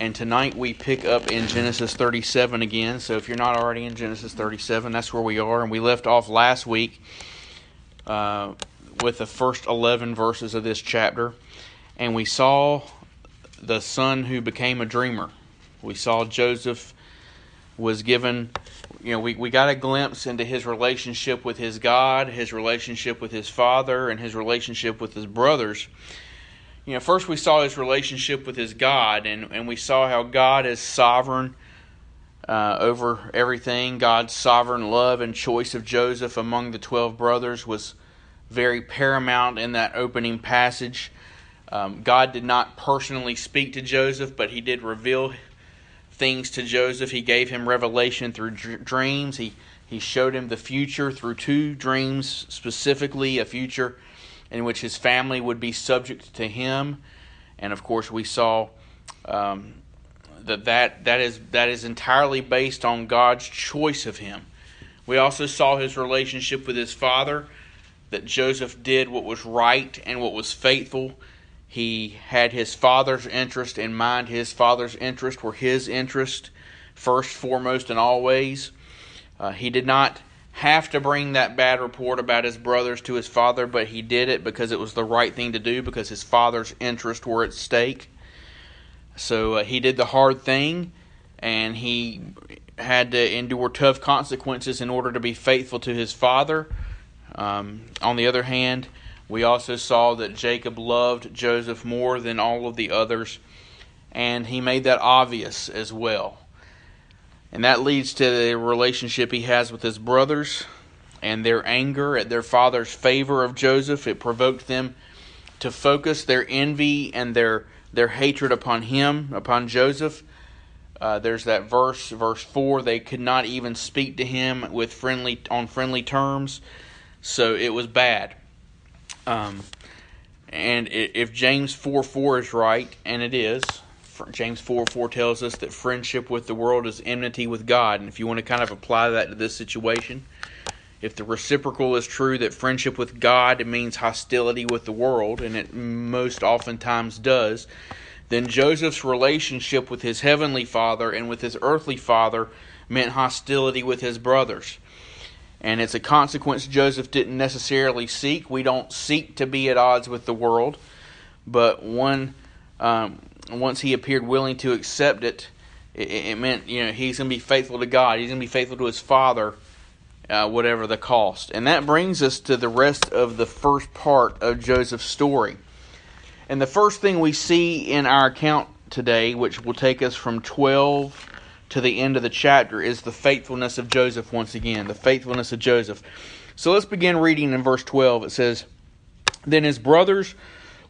And tonight we pick up in Genesis 37 again. So if you're not already in Genesis 37, that's where we are. And we left off last week uh, with the first 11 verses of this chapter. And we saw the son who became a dreamer. We saw Joseph was given, you know, we, we got a glimpse into his relationship with his God, his relationship with his father, and his relationship with his brothers. You know, first we saw his relationship with his God, and, and we saw how God is sovereign uh, over everything. God's sovereign love and choice of Joseph among the 12 brothers was very paramount in that opening passage. Um, God did not personally speak to Joseph, but he did reveal things to Joseph. He gave him revelation through dreams. He he showed him the future through two dreams, specifically a future in which his family would be subject to him, and of course we saw um, that that that is that is entirely based on God's choice of him. We also saw his relationship with his father, that Joseph did what was right and what was faithful he had his father's interest in mind. His father's interest were his interest, first, foremost, and always. Uh, he did not have to bring that bad report about his brothers to his father, but he did it because it was the right thing to do because his father's interests were at stake. So uh, he did the hard thing, and he had to endure tough consequences in order to be faithful to his father. Um, on the other hand, we also saw that Jacob loved Joseph more than all of the others, and he made that obvious as well. And that leads to the relationship he has with his brothers and their anger at their father's favor of Joseph. It provoked them to focus their envy and their their hatred upon him, upon Joseph. Uh, there's that verse, verse four. They could not even speak to him with friendly on friendly terms, so it was bad. Um, and if James 4 4 is right, and it is, James 4 4 tells us that friendship with the world is enmity with God. And if you want to kind of apply that to this situation, if the reciprocal is true that friendship with God means hostility with the world, and it most oftentimes does, then Joseph's relationship with his heavenly father and with his earthly father meant hostility with his brothers and it's a consequence Joseph didn't necessarily seek. We don't seek to be at odds with the world, but one um, once he appeared willing to accept it, it, it, meant you know he's going to be faithful to God. He's going to be faithful to his father, uh, whatever the cost. And that brings us to the rest of the first part of Joseph's story. And the first thing we see in our account today, which will take us from twelve to the end of the chapter is the faithfulness of Joseph once again. The faithfulness of Joseph. So let's begin reading in verse 12. It says, Then his brothers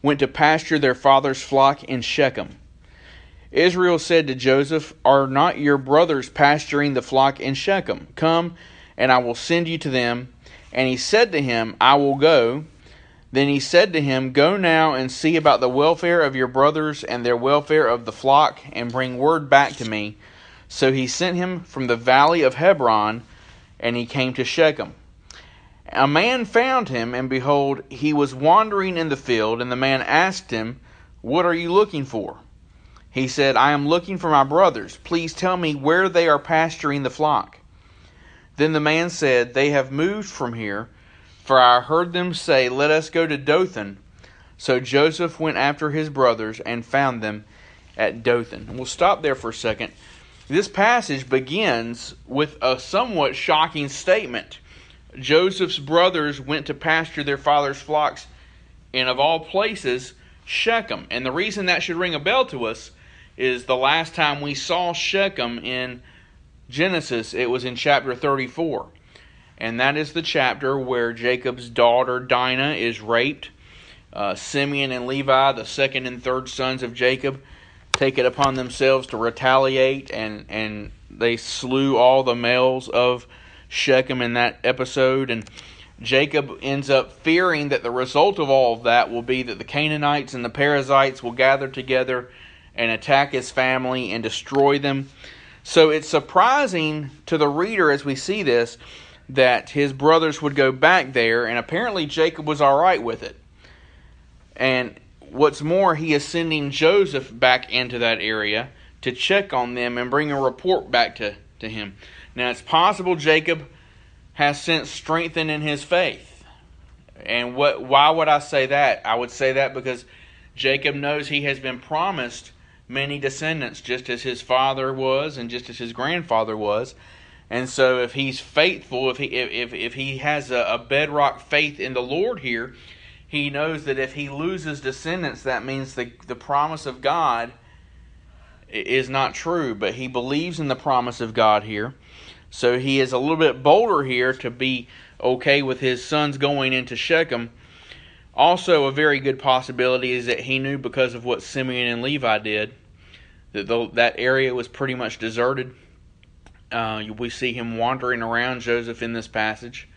went to pasture their father's flock in Shechem. Israel said to Joseph, Are not your brothers pasturing the flock in Shechem? Come, and I will send you to them. And he said to him, I will go. Then he said to him, Go now and see about the welfare of your brothers and their welfare of the flock, and bring word back to me so he sent him from the valley of Hebron, and he came to Shechem. A man found him, and behold, he was wandering in the field, and the man asked him, What are you looking for? He said, I am looking for my brothers. Please tell me where they are pasturing the flock. Then the man said, They have moved from here, for I heard them say, Let us go to Dothan. So Joseph went after his brothers and found them at Dothan. And we'll stop there for a second. This passage begins with a somewhat shocking statement. Joseph's brothers went to pasture their father's flocks in, of all places, Shechem. And the reason that should ring a bell to us is the last time we saw Shechem in Genesis, it was in chapter 34. And that is the chapter where Jacob's daughter Dinah is raped. Uh, Simeon and Levi, the second and third sons of Jacob, take it upon themselves to retaliate, and and they slew all the males of Shechem in that episode, and Jacob ends up fearing that the result of all of that will be that the Canaanites and the Perizzites will gather together and attack his family and destroy them. So it's surprising to the reader as we see this that his brothers would go back there, and apparently Jacob was all right with it. And what's more, he is sending Joseph back into that area to check on them and bring a report back to, to him. Now, it's possible Jacob has since strengthened in his faith. And what why would I say that? I would say that because Jacob knows he has been promised many descendants, just as his father was and just as his grandfather was. And so, if he's faithful, if he if if he has a, a bedrock faith in the Lord here, he knows that if he loses descendants, that means the the promise of God is not true. But he believes in the promise of God here, so he is a little bit bolder here to be okay with his sons going into Shechem also, a very good possibility is that he knew because of what Simeon and Levi did that the, that area was pretty much deserted. Uh, we see him wandering around Joseph in this passage,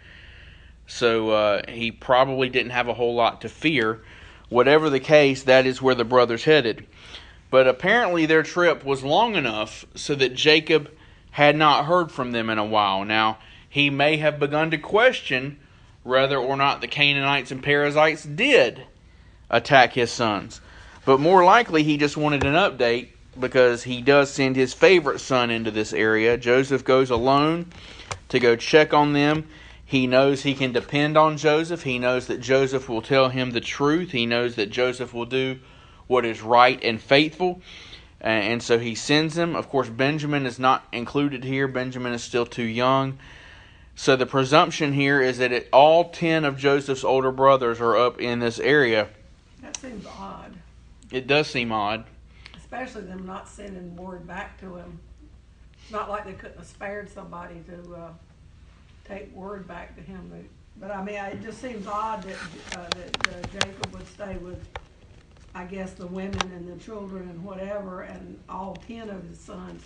so uh, he probably didn't have a whole lot to fear. Whatever the case, that is where the brothers headed. But apparently, their trip was long enough so that Jacob had not heard from them in a while. Now, he may have begun to question whether or not the Canaanites and Perizzites did attack his sons. But more likely, he just wanted an update because he does send his favorite son into this area. Joseph goes alone to go check on them. He knows he can depend on Joseph. He knows that Joseph will tell him the truth. He knows that Joseph will do what is right and faithful. And so he sends him. Of course, Benjamin is not included here. Benjamin is still too young. So the presumption here is that it, all 10 of Joseph's older brothers are up in this area. That seems odd. It does seem odd. Especially them not sending word back to him. It's not like they couldn't have spared somebody to uh, take word back to him. But, I mean, it just seems odd that, uh, that uh, Jacob would stay with, I guess, the women and the children and whatever, and all 10 of his sons,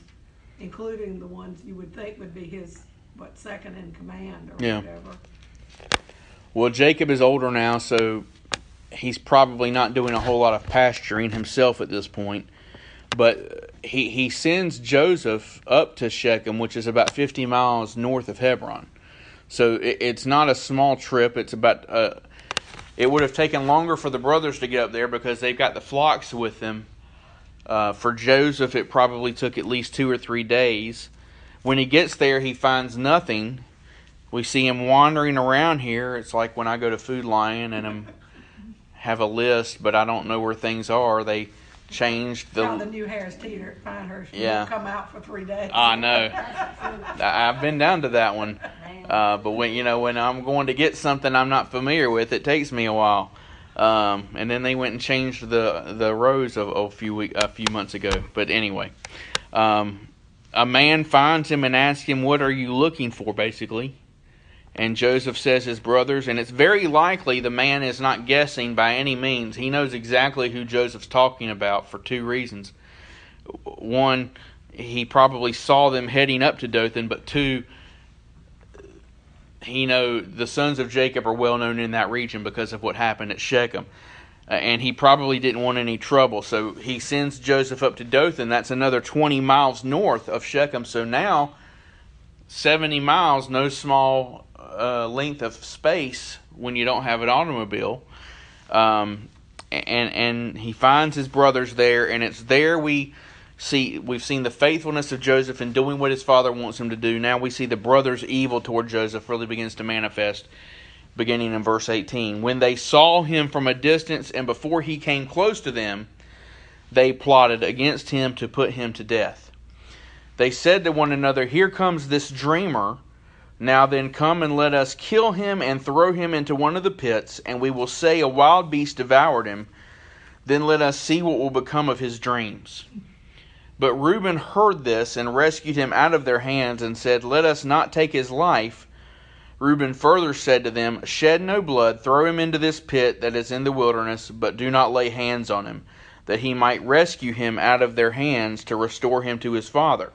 including the ones you would think would be his what second in command or yeah. whatever. Well, Jacob is older now, so he's probably not doing a whole lot of pasturing himself at this point. But he he sends Joseph up to Shechem, which is about 50 miles north of Hebron. So it, it's not a small trip. It's about uh, it would have taken longer for the brothers to get up there because they've got the flocks with them. Uh, for Joseph, it probably took at least two or three days. When he gets there, he finds nothing. We see him wandering around here. It's like when I go to Food Lion and I'm have a list, but I don't know where things are. They changed the. the new Harris Teeter at Pinehurst. Yeah. Come out for three days. I know. I've been down to that one, uh, but when you know when I'm going to get something I'm not familiar with, it takes me a while. Um, and then they went and changed the the rows of, of a few week, a few months ago. But anyway, um, a man finds him and asks him, What are you looking for, basically? And Joseph says his brothers, and it's very likely the man is not guessing by any means. He knows exactly who Joseph's talking about for two reasons. One, he probably saw them heading up to Dothan, but two, he know the sons of Jacob are well known in that region because of what happened at Shechem. Uh, and he probably didn't want any trouble. So he sends Joseph up to Dothan. That's another 20 miles north of Shechem. So now, 70 miles, no small uh, length of space when you don't have an automobile. Um, and and he finds his brothers there, and it's there we see we've seen the faithfulness of Joseph in doing what his father wants him to do. Now we see the brothers' evil toward Joseph really begins to manifest beginning in verse 18. When they saw him from a distance and before he came close to them, they plotted against him to put him to death. They said to one another, Here comes this dreamer. Now then, come and let us kill him and throw him into one of the pits, and we will say a wild beast devoured him. Then let us see what will become of his dreams. But Reuben heard this and rescued him out of their hands and said, Let us not take his life Reuben further said to them, Shed no blood, throw him into this pit that is in the wilderness, but do not lay hands on him, that he might rescue him out of their hands to restore him to his father.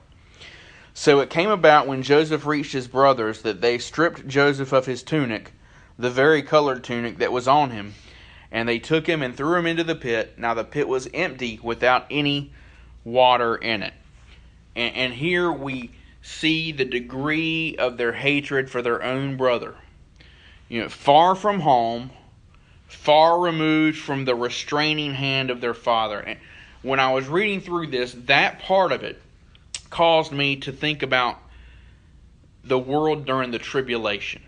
So it came about when Joseph reached his brothers that they stripped Joseph of his tunic, the very colored tunic that was on him, and they took him and threw him into the pit. Now the pit was empty without any water in it. And, and here we see the degree of their hatred for their own brother. You know, far from home, far removed from the restraining hand of their father. And when I was reading through this, that part of it caused me to think about the world during the tribulation.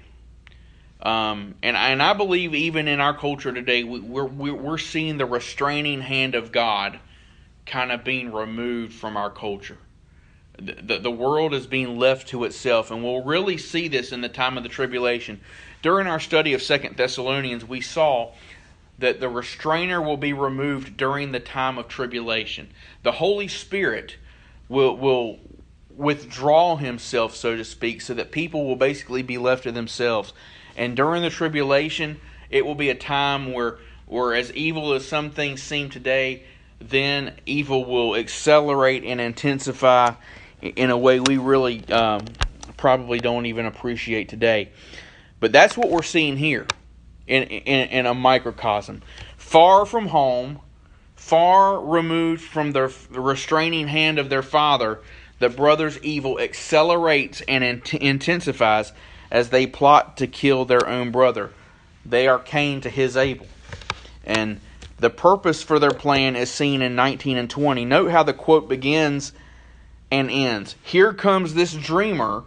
Um, and and I believe even in our culture today, we, we're we're seeing the restraining hand of God kind of being removed from our culture. The, the, the world is being left to itself, and we'll really see this in the time of the tribulation. During our study of Second Thessalonians, we saw that the restrainer will be removed during the time of tribulation. The Holy Spirit will will withdraw himself, so to speak, so that people will basically be left to themselves. And during the tribulation, it will be a time where, where as evil as some things seem today, then evil will accelerate and intensify in a way we really um, probably don't even appreciate today. But that's what we're seeing here in, in, in a microcosm. Far from home, far removed from the restraining hand of their father, the brothers' evil accelerates and int- intensifies as they plot to kill their own brother. They are Cain to his Abel. And the purpose for their plan is seen in 19 and 20. Note how the quote begins and ends. Here comes this dreamer,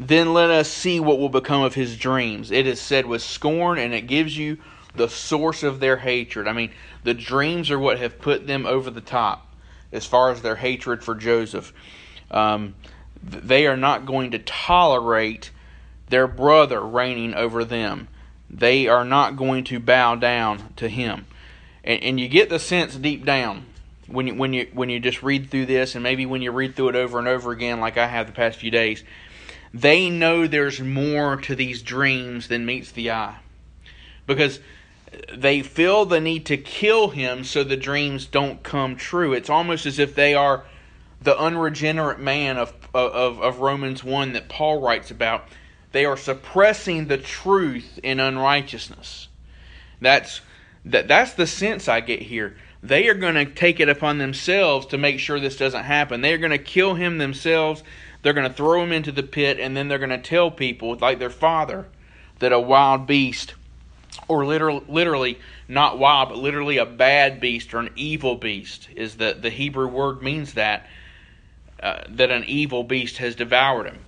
then let us see what will become of his dreams. It is said with scorn, and it gives you the source of their hatred. I mean, the dreams are what have put them over the top as far as their hatred for Joseph. Um, they are not going to tolerate their brother reigning over them. They are not going to bow down to him. And, and you get the sense deep down when you, when you when you just read through this and maybe when you read through it over and over again like I have the past few days, they know there's more to these dreams than meets the eye. Because they feel the need to kill him so the dreams don't come true. It's almost as if they are the unregenerate man of, of, of Romans 1 that Paul writes about they are suppressing the truth in unrighteousness. That's that that's the sense I get here. They are going to take it upon themselves to make sure this doesn't happen. They are going to kill him themselves. They're going to throw him into the pit and then they're going to tell people like their father that a wild beast or literally, literally not wild but literally a bad beast or an evil beast is the the Hebrew word means that uh, that an evil beast has devoured him.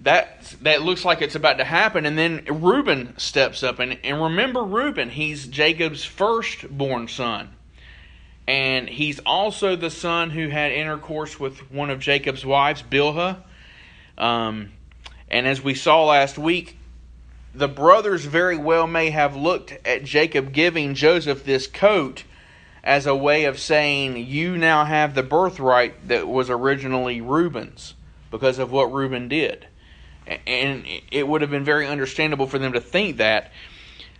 That that looks like it's about to happen and then Reuben steps up and, and remember Reuben he's Jacob's firstborn son. And he's also the son who had intercourse with one of Jacob's wives Bilhah. Um, and as we saw last week the brothers very well may have looked at Jacob giving Joseph this coat as a way of saying you now have the birthright that was originally Reuben's because of what Reuben did and it would have been very understandable for them to think that.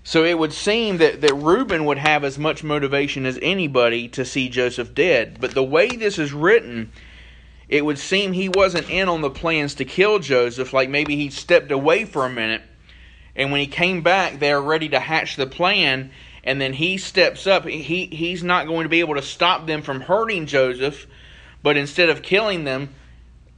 So it would seem that, that Reuben would have as much motivation as anybody to see Joseph dead. But the way this is written, it would seem he wasn't in on the plans to kill Joseph, like maybe he stepped away for a minute, and when he came back, they're ready to hatch the plan, and then he steps up. He, he's not going to be able to stop them from hurting Joseph, but instead of killing them,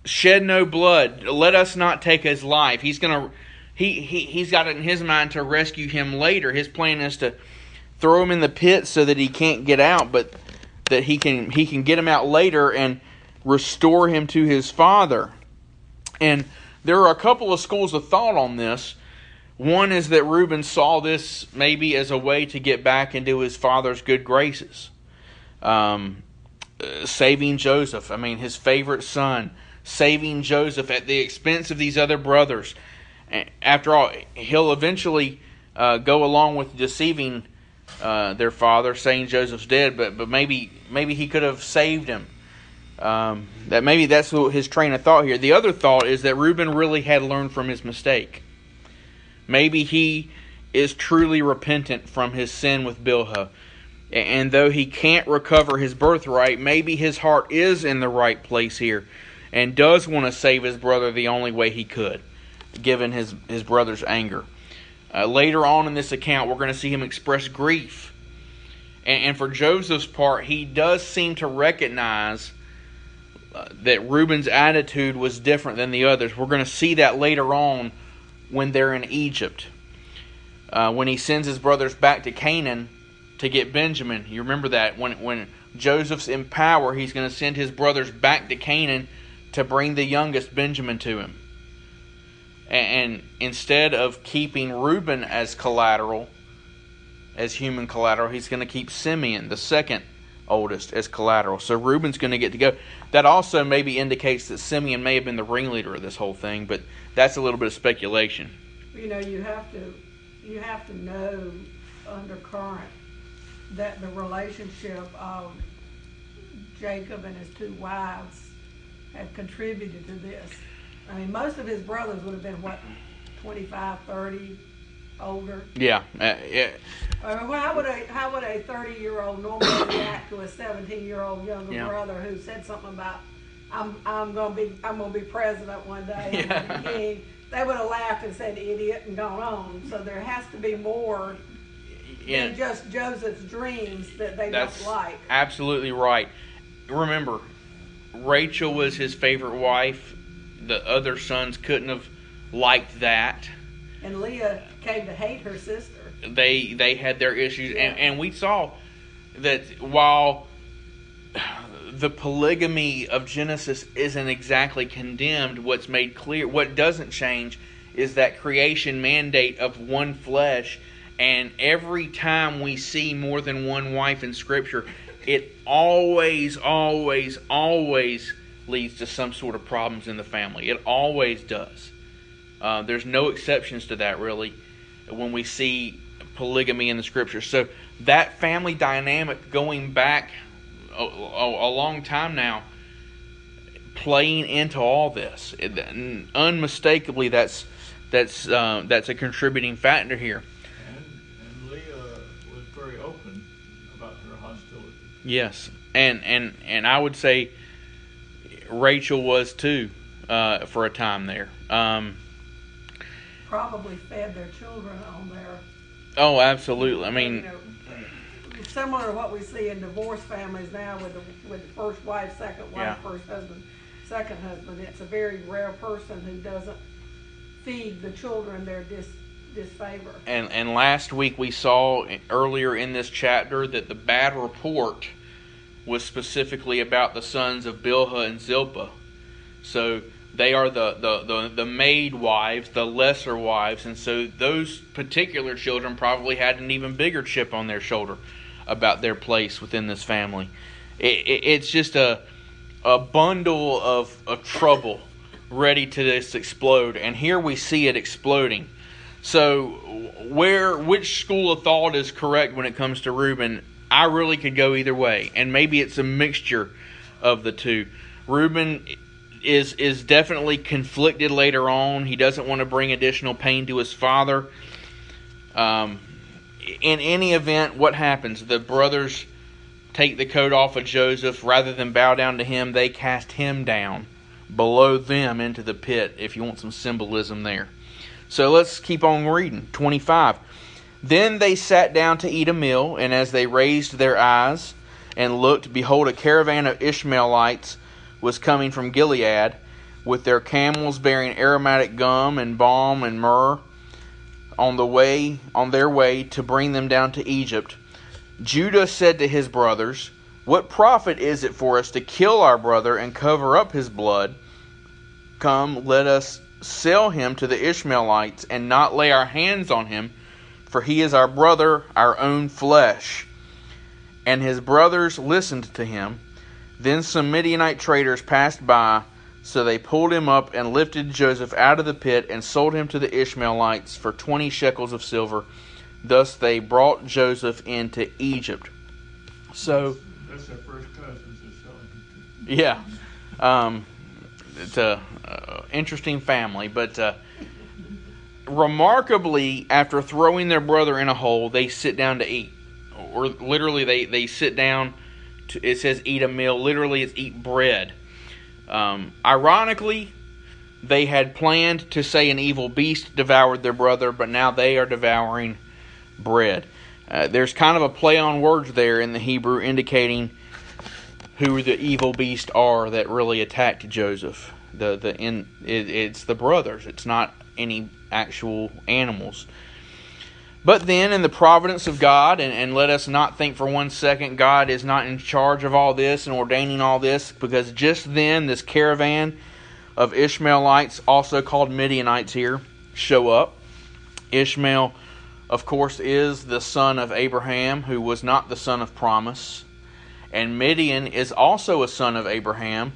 shed no blood. Let us not take his life. He's gonna he, he he's got it in his mind to rescue him later. His plan is to throw him in the pit so that he can't get out, but that he can he can get him out later and restore him to his father. And there are a couple of schools of thought on this. One is that Reuben saw this maybe as a way to get back into his father's good graces. Um, uh, saving Joseph, I mean, his favorite son saving Joseph at the expense of these other brothers. After all, he'll eventually uh, go along with deceiving uh, their father, saying Joseph's dead, but but maybe maybe he could have saved him. Um, that maybe that's his train of thought here. The other thought is that Reuben really had learned from his mistake. Maybe he is truly repentant from his sin with Bilhah. And though he can't recover his birthright, maybe his heart is in the right place here and does want to save his brother the only way he could, given his, his brother's anger. Uh, later on in this account, we're going to see him express grief. And, and for Joseph's part, he does seem to recognize uh, that Reuben's attitude was different than the others. We're going to see that later on when they're in Egypt. Uh, when he sends his brothers back to Canaan, to get Benjamin. You remember that when when Joseph's in power, he's going to send his brothers back to Canaan to bring the youngest Benjamin to him. And, and instead of keeping Reuben as collateral, as human collateral, he's going to keep Simeon, the second oldest, as collateral. So Reuben's going to get to go. That also maybe indicates that Simeon may have been the ringleader of this whole thing, but that's a little bit of speculation. You know, you have to you have to know undercurrent that the relationship of Jacob and his two wives had contributed to this. I mean, most of his brothers would have been what, 25, 30, older. Yeah, uh, yeah. Uh, well, how would a how would a 30 year old normally react to a 17 year old younger Yeah. brother who said something about I'm I'm gonna be I'm gonna be president one day. Yeah. king. They would have laughed and said idiot and gone on. So there has to be more yeah. than just Joseph's dreams that they That's don't like. absolutely right. Remember, Rachel was his favorite wife. The other sons couldn't have liked that. And Leah came to hate her sister. They they had their issues, and, and we saw that while the polygamy of Genesis isn't exactly condemned, what's made clear, what doesn't change, is that creation mandate of one flesh. And every time we see more than one wife in Scripture, it always, always, always leads to some sort of problems in the family. It always does. Uh, there's no exceptions to that, really, when we see polygamy in the Scriptures. So that family dynamic going back a, a, a long time now, playing into all this, it, unmistakably, that's that's uh, that's a contributing factor here. And, and Leah was very open about her hostility. Yes, and and and I would say Rachel was too uh, for a time there. Um, Probably fed their children on their oh, absolutely. I you mean, know, similar to what we see in divorce families now with the with the first wife, second wife, Yeah. first husband, second husband. It's a very rare person who doesn't feed the children their dis disfavor. and and last week we saw earlier in this chapter that the bad report was specifically about the sons of Bilhah and Zilpah. So they are the, the, the, the maid wives, the lesser wives, and so those particular children probably had an even bigger chip on their shoulder about their place within this family. It, it, it's just a a bundle of, of trouble ready to just explode, and here we see it exploding. So, where which school of thought is correct when it comes to Reuben? I really could go either way, and maybe it's a mixture of the two. Reuben is is definitely conflicted later on. He doesn't want to bring additional pain to his father. Um, in any event, what happens? The brothers take the coat off of Joseph. Rather than bow down to him, they cast him down below them into the pit. If you want some symbolism there. So let's keep on reading. 25. Then they sat down to eat a meal, and as they raised their eyes and looked, behold, a caravan of Ishmaelites was coming from Gilead, with their camels bearing aromatic gum and balm and myrrh, on the way on their way to bring them down to Egypt. Judah said to his brothers, What profit is it for us to kill our brother and cover up his blood? Come, let us sell him to the Ishmaelites and not lay our hands on him, for he is our brother, our own flesh. And his brothers listened to him. Then some Midianite traders passed by, so they pulled him up and lifted Joseph out of the pit and sold him to the Ishmaelites for twenty shekels of silver. Thus they brought Joseph into Egypt. So, That's their first cousins selling yeah, um, it's a uh, interesting family, but uh, remarkably, after throwing their brother in a hole, they sit down to eat, or literally they they sit down. To, it says eat a meal. Literally, it's eat bread. Um, ironically, they had planned to say an evil beast devoured their brother, but now they are devouring bread. Uh, there's kind of a play on words there in the Hebrew, indicating who the evil beast are that really attacked Joseph. The the in it, it's the brothers. It's not any actual animals. But then, in the providence of God, and, and let us not think for one second God is not in charge of all this and ordaining all this, because just then this caravan of Ishmaelites, also called Midianites here, show up. Ishmael, of course, is the son of Abraham, who was not the son of promise. And Midian is also a son of Abraham.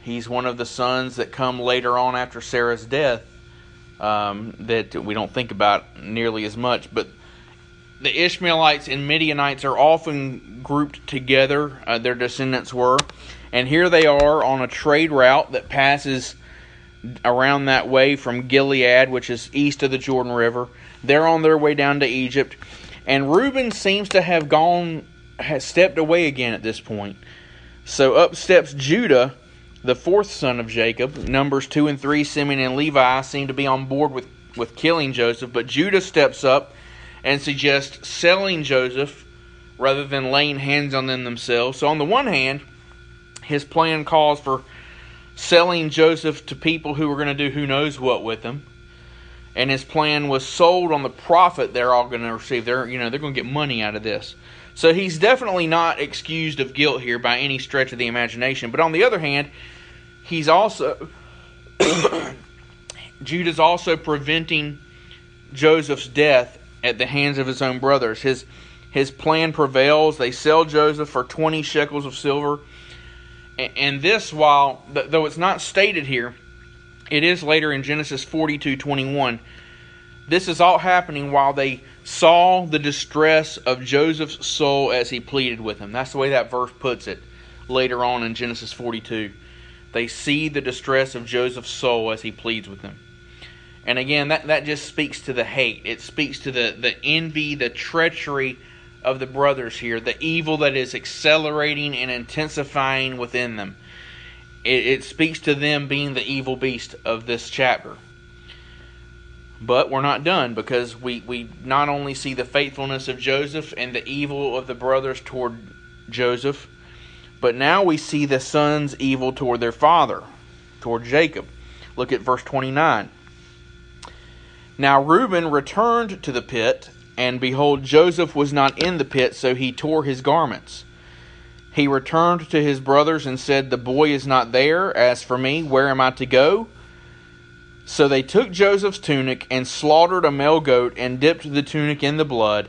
He's one of the sons that come later on after Sarah's death um, that we don't think about nearly as much. But the Ishmaelites and Midianites are often grouped together, uh, their descendants were. And here they are on a trade route that passes around that way from Gilead, which is east of the Jordan River. They're on their way down to Egypt. And Reuben seems to have gone, has stepped away again at this point. So up steps Judah the fourth son of Jacob. Numbers 2 and 3, Simeon and Levi seem to be on board with, with killing Joseph, but Judah steps up and suggests selling Joseph rather than laying hands on them themselves. So, on the one hand, his plan calls for selling Joseph to people who were going to do who knows what with him. And his plan was sold on the profit they're all going to receive. They're, you know, they're going to get money out of this. So he's definitely not excused of guilt here by any stretch of the imagination. But on the other hand, he's also Judah's also preventing Joseph's death at the hands of his own brothers. His his plan prevails. They sell Joseph for 20 shekels of silver. And this, while though it's not stated here, it is later in Genesis 42:21. This is all happening while they saw the distress of Joseph's soul as he pleaded with him. That's the way that verse puts it later on in Genesis 42. They see the distress of Joseph's soul as he pleads with them. And again, that, that just speaks to the hate. It speaks to the, the envy, the treachery of the brothers here, the evil that is accelerating and intensifying within them. It, it speaks to them being the evil beast of this chapter. But we're not done because we, we not only see the faithfulness of Joseph and the evil of the brothers toward Joseph, but now we see the sons evil toward their father, toward Jacob. Look at verse 29. Now Reuben returned to the pit, and behold, Joseph was not in the pit, so he tore his garments. He returned to his brothers and said, The boy is not there. As for me, where am I to go? So they took Joseph's tunic and slaughtered a male goat and dipped the tunic in the blood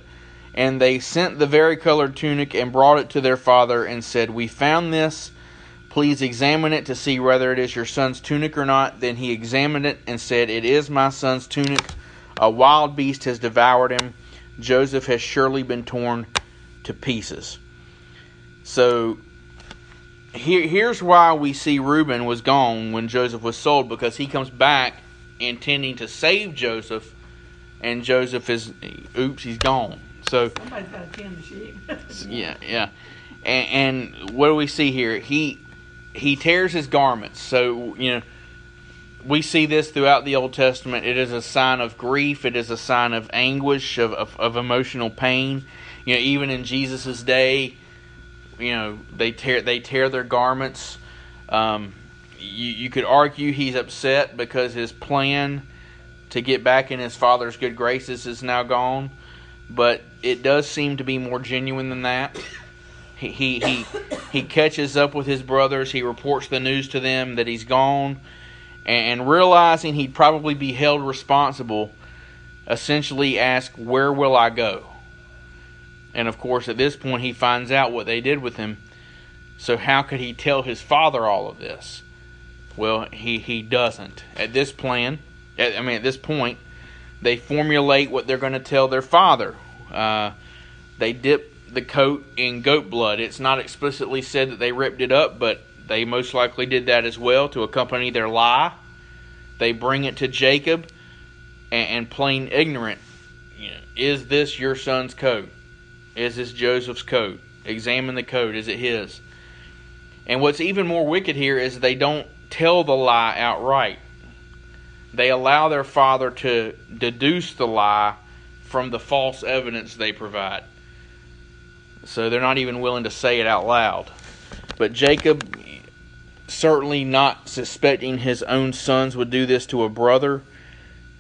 and they sent the varicolored tunic and brought it to their father and said, We found this. Please examine it to see whether it is your son's tunic or not. Then he examined it and said, It is my son's tunic. A wild beast has devoured him. Joseph has surely been torn to pieces. So here, here's why we see Reuben was gone when Joseph was sold because he comes back intending to save Joseph, and Joseph is, oops, he's gone. So somebody's got to tend the sheep. yeah, yeah. And, and what do we see here? He he tears his garments. So you know we see this throughout the Old Testament. It is a sign of grief. It is a sign of anguish, of, of, of emotional pain. You know, even in Jesus' day, you know, they tear they tear their garments. Um, you, you could argue he's upset because his plan to get back in his father's good graces is now gone but it does seem to be more genuine than that. He, he he he catches up with his brothers. He reports the news to them that he's gone, and realizing he'd probably be held responsible, essentially asks, "Where will I go?" And of course, at this point, he finds out what they did with him. So how could he tell his father all of this? Well, he he doesn't. At this plan, I mean, at this point, they formulate what they're going to tell their father. Uh, they dip the coat in goat blood. It's not explicitly said that they ripped it up, but they most likely did that as well to accompany their lie. They bring it to Jacob, and, and plain ignorant, you know, is this your son's coat? Is this Joseph's coat? Examine the coat. Is it his? And what's even more wicked here is they don't tell the lie outright they allow their father to deduce the lie from the false evidence they provide. So they're not even willing to say it out loud. But Jacob, certainly not suspecting his own sons would do this to a brother,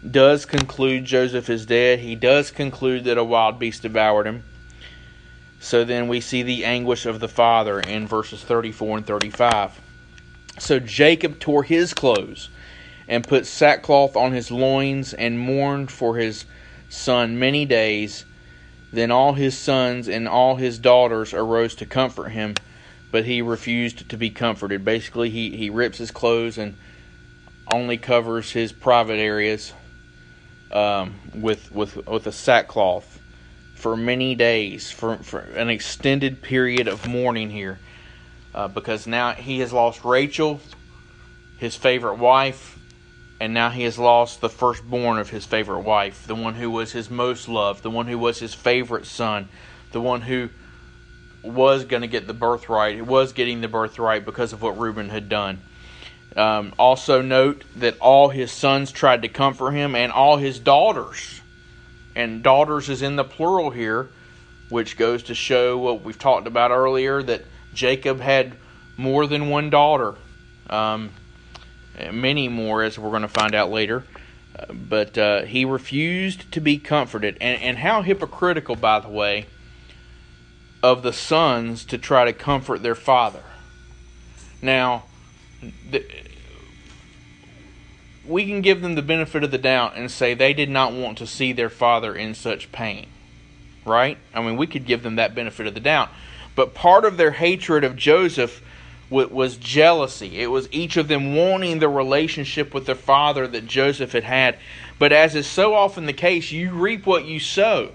does conclude Joseph is dead. He does conclude that a wild beast devoured him. So then we see the anguish of the father in verses 34 and 35. So Jacob tore his clothes and put sackcloth on his loins and mourned for his son many days. Then all his sons and all his daughters arose to comfort him, but he refused to be comforted. Basically, he, he rips his clothes and only covers his private areas um, with, with, with a sackcloth for many days, for, for an extended period of mourning here. Uh, because now he has lost Rachel, his favorite wife, and now he has lost the firstborn of his favorite wife, the one who was his most loved, the one who was his favorite son, the one who was going to get the birthright, was getting the birthright because of what Reuben had done. Um, also, note that all his sons tried to comfort him, and all his daughters. And daughters is in the plural here, which goes to show what we've talked about earlier that Jacob had more than one daughter. Um, many more, as we're going to find out later. Uh, but uh, he refused to be comforted. And, and how hypocritical, by the way, of the sons to try to comfort their father. Now, the, we can give them the benefit of the doubt and say they did not want to see their father in such pain. Right? I mean, we could give them that benefit of the doubt. But part of their hatred of Joseph was jealousy. It was each of them wanting the relationship with their father that Joseph had had. But as is so often the case, you reap what you sow.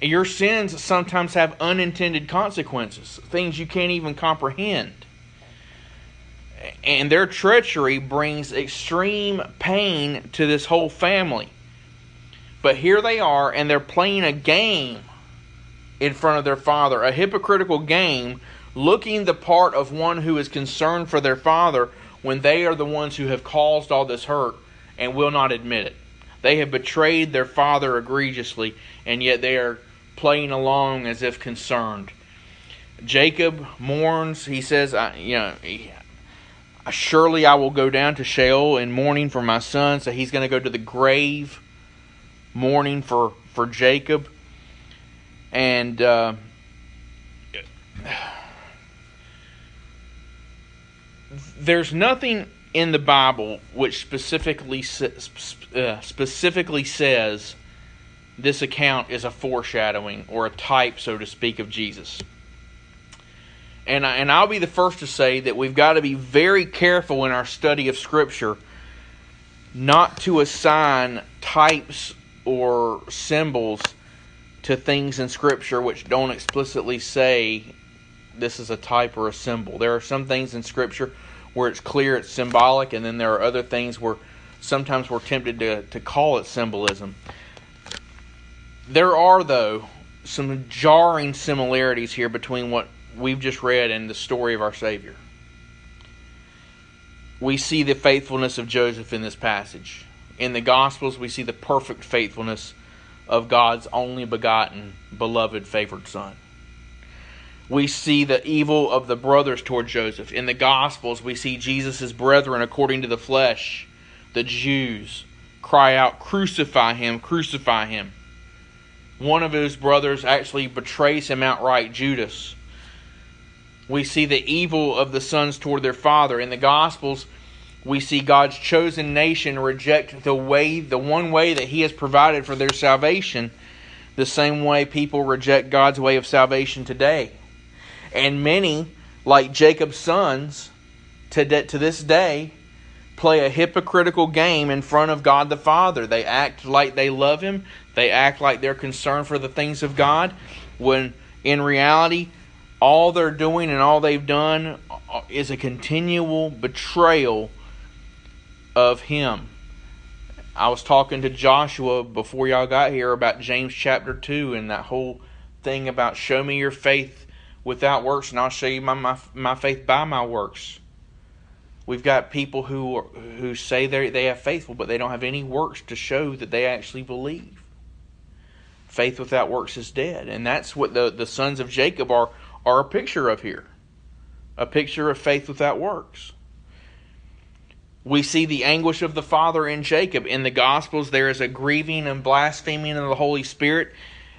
Your sins sometimes have unintended consequences, things you can't even comprehend. And their treachery brings extreme pain to this whole family. But here they are, and they're playing a game in front of their father, a hypocritical game looking the part of one who is concerned for their father when they are the ones who have caused all this hurt and will not admit it. They have betrayed their father egregiously, and yet they are playing along as if concerned. Jacob mourns. He says, I, "You know, surely I will go down to Sheol in mourning for my son." So he's going to go to the grave, mourning for for Jacob, and. Uh, there's nothing in the Bible which specifically uh, specifically says this account is a foreshadowing or a type, so to speak, of Jesus. And and I'll be the first to say that we've got to be very careful in our study of Scripture not to assign types or symbols to things in Scripture which don't explicitly say this is a type or a symbol. There are some things in Scripture where it's clear it's symbolic, and then there are other things where sometimes we're tempted to, to call it symbolism. There are, though, some jarring similarities here between what we've just read and the story of our Savior. We see the faithfulness of Joseph in this passage. In the Gospels, we see the perfect faithfulness of God's only begotten, beloved, favored Son we see the evil of the brothers toward Joseph. In the Gospels, we see Jesus' brethren, according to the flesh, the Jews, cry out, Crucify him, crucify him. One of his brothers actually betrays him outright, Judas. We see the evil of the sons toward their father. In the Gospels, we see God's chosen nation reject the way, the one way that He has provided for their salvation, the same way people reject God's way of salvation today. And many, like Jacob's sons, to, de- to this day, play a hypocritical game in front of God the Father. They act like they love Him, they act like they're concerned for the things of God, when in reality, all they're doing and all they've done uh, is a continual betrayal of Him. I was talking to Joshua before y'all got here about James chapter 2 and that whole thing about show me your faith without works, and I'll show you my, my, my faith by my works. We've got people who who say they they have faithful, but they don't have any works to show that they actually believe. Faith without works is dead, and that's what the, the sons of Jacob are are a picture of here, a picture of faith without works. We see the anguish of the father in Jacob. In the Gospels, there is a grieving and blaspheming of the Holy Spirit.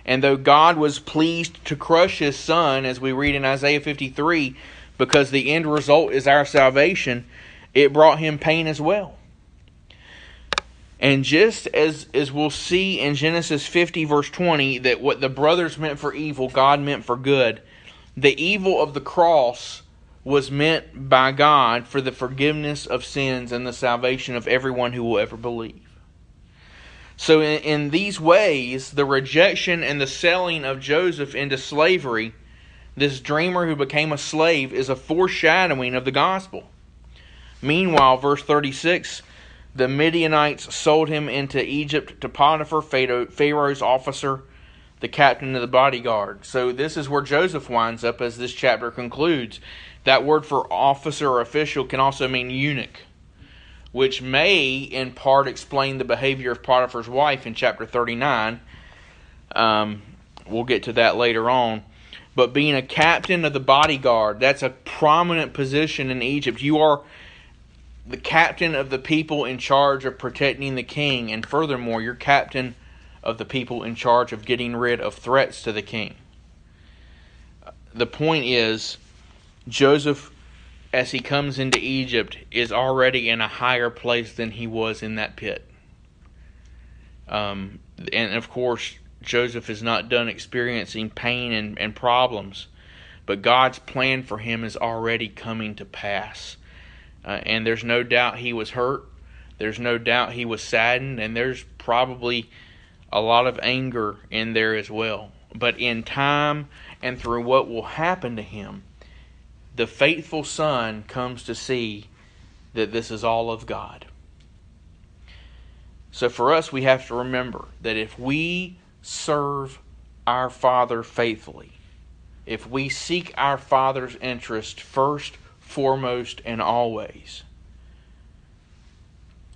And though God was pleased to crush his son, as we read in Isaiah 53, because the end result is our salvation, it brought him pain as well. And just as, as we'll see in Genesis 50, verse 20, that what the brothers meant for evil, God meant for good, the evil of the cross was meant by God for the forgiveness of sins and the salvation of everyone who will ever believe. So, in, in these ways, the rejection and the selling of Joseph into slavery, this dreamer who became a slave, is a foreshadowing of the gospel. Meanwhile, verse 36 the Midianites sold him into Egypt to Potiphar, Pharaoh's officer, the captain of the bodyguard. So, this is where Joseph winds up as this chapter concludes. That word for officer or official can also mean eunuch, which may in part explain the behavior of Potiphar's wife in chapter 39. Um, we'll get to that later on. But being a captain of the bodyguard, that's a prominent position in Egypt. You are the captain of the people in charge of protecting the king, and furthermore, you're captain of the people in charge of getting rid of threats to the king. The point is, Joseph, as he comes into Egypt, is already in a higher place than he was in that pit. Um, and of course, Joseph is not done experiencing pain and, and problems, but God's plan for him is already coming to pass. Uh, and there's no doubt he was hurt. There's no doubt he was saddened, and there's probably a lot of anger in there as well. But in time and through what will happen to him, the faithful son comes to see that this is all of God. So for us, we have to remember that if we serve our Father faithfully, if we seek our Father's interest first, foremost, and always,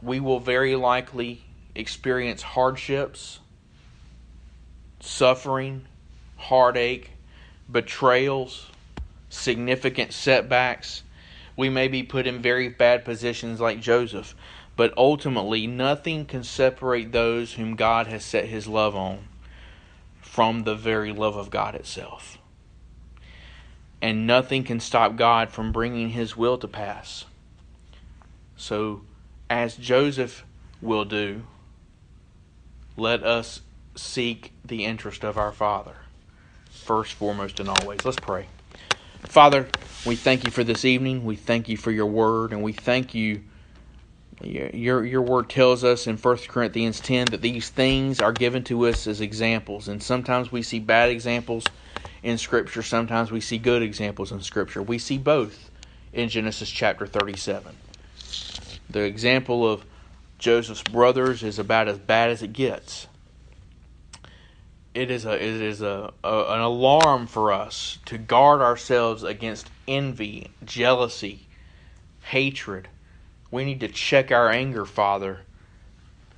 we will very likely experience hardships, suffering, heartache, betrayals, significant setbacks. We may be put in very bad positions like Joseph, but ultimately nothing can separate those whom God has set his love on from the very love of God itself. And nothing can stop God from bringing his will to pass. So, as Joseph will do, let us seek the interest of our Father, first, foremost, and always. Let's pray. Father, we thank you for this evening. We thank you for your word, and we thank you. Your, your word tells us in 1 Corinthians 10 that these things are given to us as examples. And sometimes we see bad examples in Scripture, sometimes we see good examples in Scripture. We see both in Genesis chapter 37. The example of Joseph's brothers is about as bad as it gets it is a it is a, a, an alarm for us to guard ourselves against envy, jealousy, hatred. We need to check our anger, Father,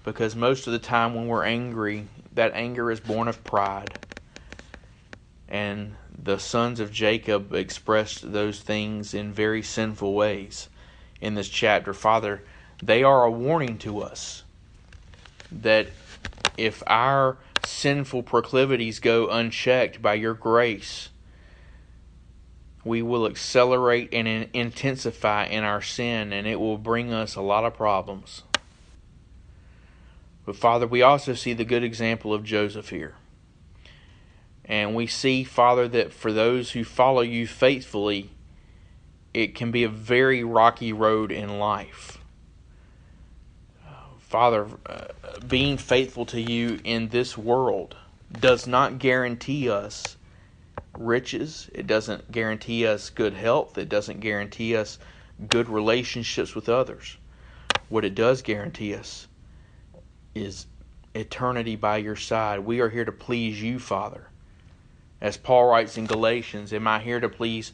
because most of the time when we're angry, that anger is born of pride. And the sons of Jacob expressed those things in very sinful ways in this chapter. Father, they are a warning to us that if our sinful proclivities go unchecked by your grace, we will accelerate and intensify in our sin, and it will bring us a lot of problems. But Father, we also see the good example of Joseph here. And we see, Father, that for those who follow you faithfully, it can be a very rocky road in life. Father, uh, being faithful to you in this world does not guarantee us riches. It doesn't guarantee us good health. It doesn't guarantee us good relationships with others. What it does guarantee us is eternity by your side. We are here to please you, Father. As Paul writes in Galatians, am I here to please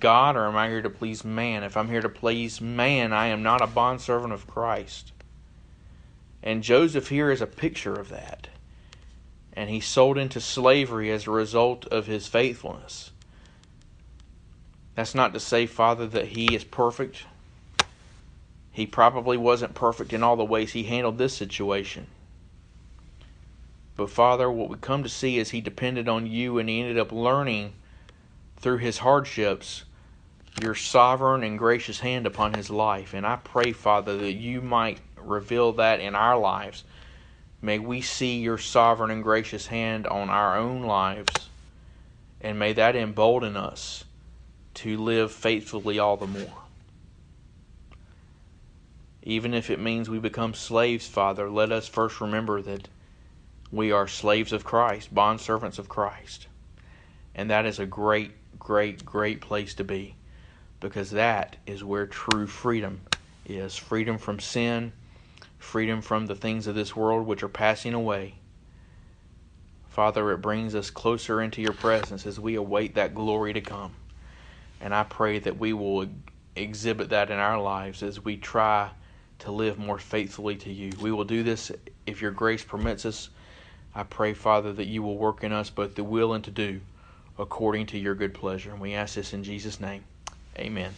God or am I here to please man? If I'm here to please man, I am not a bondservant of Christ. And Joseph here is a picture of that. And he's sold into slavery as a result of his faithfulness. That's not to say, Father, that he is perfect. He probably wasn't perfect in all the ways he handled this situation. But Father, what we come to see is he depended on you and he ended up learning through his hardships your sovereign and gracious hand upon his life. And I pray, Father, that you might reveal that in our lives. May we see your sovereign and gracious hand on our own lives. And may that embolden us to live faithfully all the more. Even if it means we become slaves, Father, let us first remember that we are slaves of Christ, bondservants of Christ. And that is a great, great, great place to be because that is where true freedom is freedom from sin, freedom from the things of this world which are passing away. Father, it brings us closer into your presence as we await that glory to come. And I pray that we will exhibit that in our lives as we try to live more faithfully to you. We will do this if your grace permits us. I pray, Father, that you will work in us both the will and to do according to your good pleasure. And we ask this in Jesus' name. Amen.